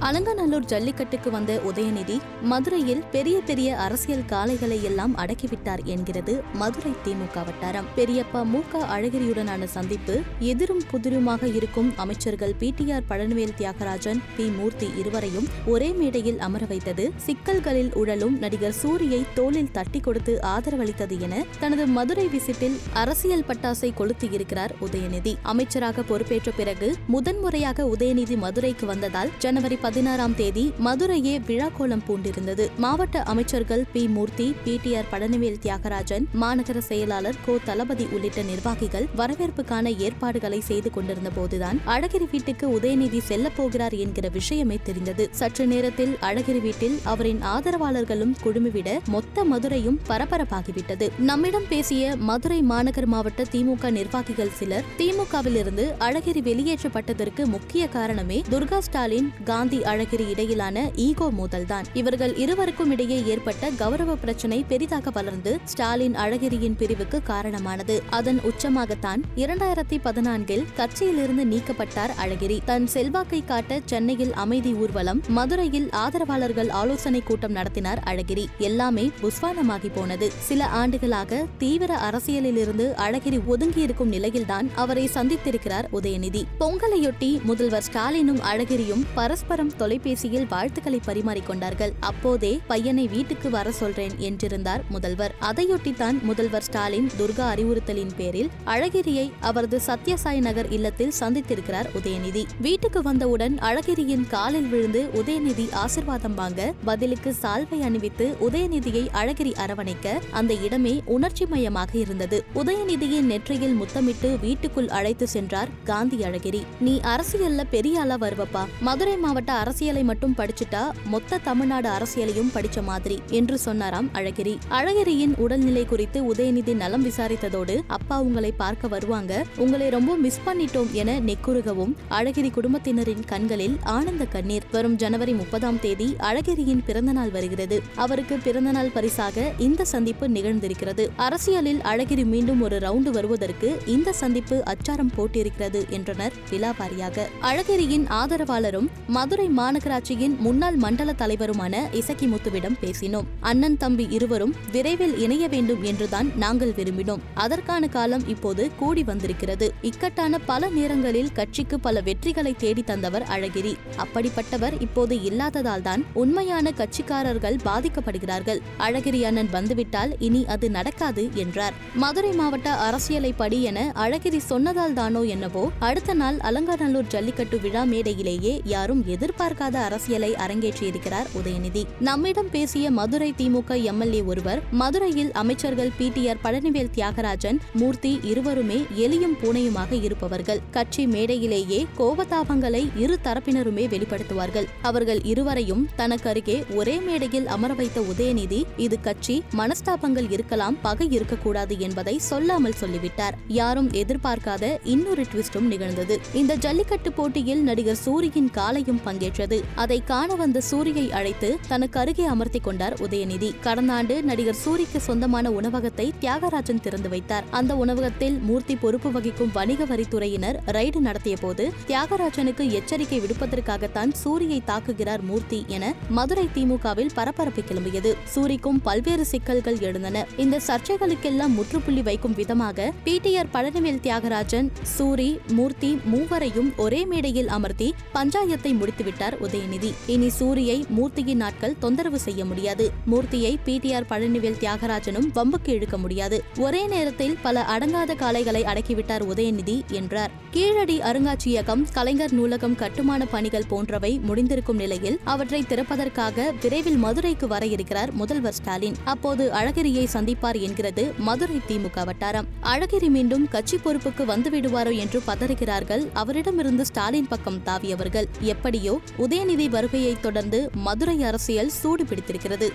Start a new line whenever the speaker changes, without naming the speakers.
அலங்காநல்லூர் ஜல்லிக்கட்டுக்கு வந்த உதயநிதி மதுரையில் பெரிய பெரிய அரசியல் காளைகளை எல்லாம் அடக்கிவிட்டார் என்கிறது மதுரை திமுக வட்டாரம். பெரியப்பா மு க அழகிரியுடனான சந்திப்பு எதிரும் புதிருமாக இருக்கும் அமைச்சர்கள் P T R Palanivel Thiagarajan P Moorthy இருவரையும் ஒரே மேடையில் அமர வைத்தது சிக்கல்களில் உழலும் நடிகர் சூரியை தோளில் தட்டி கொடுத்து ஆதரவளித்தது என தனது மதுரை விசிட்டில் அரசியல் பட்டாசை கொளுத்தி இருக்கிறார் உதயநிதி. அமைச்சராக பொறுப்பேற்ற பிறகு முதன்முறையாக உதயநிதி மதுரைக்கு வந்ததால் ஜனவரி பதினாறாம் தேதி மதுரையே விழாக்கோலம் பூண்டிருந்தது. மாவட்ட அமைச்சர்கள் P. Moorthy P. T. R. Palanivel Thiagarajan மாநகர செயலாளர் கோ. தளபதி உள்ளிட்ட நிர்வாகிகள் வரவேற்புக்கான ஏற்பாடுகளை செய்து கொண்டிருந்த போதுதான் அழகிரி வீட்டுக்கு உதயநிதி செல்லப்போகிறார் என்கிற விஷயமே தெரிந்தது. சற்று நேரத்தில் அழகிரி வீட்டில் அவரின் ஆதரவாளர்களும் குழுமிவிட மொத்த மதுரையும் பரபரப்பாகிவிட்டது. நம்மிடம் பேசிய மதுரை மாநகர் மாவட்ட திமுக நிர்வாகிகள் சிலர் திமுகவிலிருந்து அழகிரி வெளியேற்றப்பட்டதற்கு முக்கிய காரணமே துர்கா ஸ்டாலின் காந்தி அழகிரி இடையிலான ஈகோ மோதல்தான். இவர்கள் இருவருக்கும் இடையே ஏற்பட்ட கௌரவ பிரச்சனை பெரிதாக வளர்ந்து ஸ்டாலின் அழகிரியின் பிரிவுக்கு காரணமானது. அதன் உச்சமாகத்தான் இரண்டாயிரத்தி பதினான்கில் கட்சியிலிருந்து நீக்கப்பட்டார் அழகிரி. தன் செல்வாக்கை காட்ட சென்னையில் அமைதி ஊர்வலம் மதுரையில் ஆதரவாளர்கள் ஆலோசனை கூட்டம் நடத்தினார் அழகிரி. எல்லாமே புஸ்வானமாகி போனது. சில ஆண்டுகளாக தீவிர அரசியலிலிருந்து அழகிரி ஒதுங்கியிருக்கும் நிலையில்தான் அவரை சந்தித்திருக்கிறார் உதயநிதி. பொங்கலையொட்டி முதல்வர் ஸ்டாலினும் அழகிரியும் பரஸ்பரம் தொலைபேசியில் வாழ்த்துக்களை பரிமாறிக்கொண்டார்கள் அப்போதே பையனை வீட்டுக்கு வர சொல்றேன் என்றிருந்தார் முதல்வர். அதையொட்டித்தான் முதல்வர் ஸ்டாலின் துர்கா அறிவுறுத்தலின் பேரில் அழகிரியை அவரது சத்யசாய் நகர் இல்லத்தில் சந்தித்திருக்கிறார் உதயநிதி. வீட்டுக்கு வந்தவுடன் அழகிரியின் காலில் விழுந்து உதயநிதி ஆசிர்வாதம் வாங்க பதிலுக்கு சால்வை அணிவித்து உதயநிதியை அழகிரி அரவணைக்க அந்த இடமே உணர்ச்சி மையமாக இருந்தது. உதயநிதியின் நெற்றியில் முத்தமிட்டு வீட்டுக்குள் அழைத்து சென்றார் காந்தி அழகிரி. நீ அரசியல்ல பெரிய ஆளா வருவப்பா. மதுரை மாவட்ட அரசியலை மட்டும் படிச்சுட்டா மொத்த தமிழ்நாடு அரசியலையும் படிச்ச மாதிரி என்று சொன்னாராம் அழகிரி. அழகிரியின் உடல்நிலை குறித்து உதயநிதி நலம் விசாரித்ததோடு அப்பா உங்களை பார்க்க வருவாங்க. உங்களை ரொம்ப மிஸ் பண்ணிட்டோம் என நெக்குருகவும் அழகிரி குடும்பத்தினரின் கண்களில் ஆனந்த கண்ணீர். வரும் ஜனவரி முப்பதாம் தேதி அழகிரியின் பிறந்தநாள் வருகிறது. அவருக்கு பிறந்தநாள் பரிசாக இந்த சந்திப்பு நிகழ்ந்திருக்கிறது. அரசியலில் அழகிரி மீண்டும் ஒரு ரவுண்டு வருவதற்கு இந்த சந்திப்பு அச்சாரம் போட்டிருக்கிறது என்றனர் விழாவாரியாக. அழகிரியின் ஆதரவாளரும் மதுரை மாநகராட்சியின் முன்னாள் மண்டல தலைவருமான இசக்கி முத்துவிடம் பேசினோம். அண்ணன் தம்பி இருவரும் விரைவில் இணைய வேண்டும் என்றுதான் நாங்கள் விரும்பினோம். அதற்கான காலம் இப்போது கூடி வந்திருக்கிறது. இக்கட்டான பல நேரங்களில் கட்சிக்கு பல வெற்றிகளை தேடி தந்தவர் அழகிரி. அப்படிப்பட்டவர் இப்போது இல்லாததால் தான் உண்மையான கட்சிக்காரர்கள் பாதிக்கப்படுகிறார்கள். அழகிரி அண்ணன் வந்துவிட்டால் இனி அது நடக்காது என்றார். மதுரை மாவட்ட அரசியலை படி என அழகிரி சொன்னதால் தானோ என்னவோ அடுத்த நாள் அலங்காநல்லூர் ஜல்லிக்கட்டு விழா மேடையிலேயே யாரும் எதிர்பார்க்காத அரசியலை அரங்கேற்றியிருக்கிறார் உதயநிதி. நம்மிடம் பேசிய மதுரை திமுக எம்எல்ஏ ஒருவர் மதுரையில் அமைச்சர்கள் P. T. R. Palanivel Thiagarajan Moorthy இருவருமே எலியும் பூனையுமாக இருப்பவர்கள். கட்சி மேடையிலேயே கோபதாபங்களை இரு தரப்பினருமே வெளிப்படுத்துவார்கள். அவர்கள் இருவரையும் தனக்கு அருகே ஒரே மேடையில் அமர வைத்த உதயநிதி இது கட்சி மனஸ்தாபங்கள் இருக்கலாம் பகை இருக்கக்கூடாது என்பதை சொல்லாமல் சொல்லிவிட்டார். யாரும் எதிர்பார்க்காத இன்னொரு ட்விஸ்டும் நிகழ்ந்தது. இந்த ஜல்லிக்கட்டு போட்டியில் நடிகர் சூரியின் காலையும் பங்கேற்று பங்கேற்றது அதை காண வந்த சூரியை அழைத்து தனக்கு அருகே அமர்த்தி கொண்டார் உதயநிதி. கடந்த ஆண்டு நடிகர் சூரிக்கு சொந்தமான உணவகத்தை தியாகராஜன் திறந்து வைத்தார். அந்த உணவகத்தில் மூர்த்தி பொறுப்பு வகிக்கும் வணிக வரித்துறையினர் ரைடு நடத்திய போது தியாகராஜனுக்கு எச்சரிக்கை விடுப்பதற்காகத்தான் சூரியை தாக்குகிறார் மூர்த்தி என மதுரை திமுகவில் பரபரப்பு கிளம்பியது. சூரிக்கும் பல்வேறு சிக்கல்கள் எழுந்தன. இந்த சர்ச்சைகளுக்கெல்லாம் முற்றுப்புள்ளி வைக்கும் விதமாக பிடிஆர் பழனிவேல் தியாகராஜன் சூரி மூர்த்தி மூவரையும் ஒரே மேடையில் அமர்த்தி பஞ்சாயத்தை முடித்துவிட்டார். உதயநிதி. இனி சூரியை மூர்த்தியின் நாட்கள் தொந்தரவு செய்ய முடியாது. மூர்த்தியை பிடிஆர் பழனிவேல் தியாகராஜனும் வம்புக்கு இழுக்க முடியாது. ஒரே நேரத்தில் பல அடங்காத காளைகளை அடக்கிவிட்டார் உதயநிதி என்றார். கீழடி அருங்காட்சியகம் கலைஞர் நூலகம் கட்டுமான பணிகள் போன்றவை முடிந்திருக்கும் நிலையில் அவற்றை திறப்பதற்காக விரைவில் மதுரைக்கு வர இருக்கிறார் முதல்வர் ஸ்டாலின். அப்போது அழகிரியை சந்திப்பார் என்கிறது மதுரை திமுக வட்டாரம். அழகிரி மீண்டும் கட்சி பொறுப்புக்கு வந்துவிடுவாரோ என்று பதறுகிறார்கள். அவரிடமிருந்து ஸ்டாலின் பக்கம் தாவியவர்கள். எப்படியோ உதயநிதி வருகையை தொடர்ந்து மதுரை அரசியல் சூடு பிடித்திருக்கிறது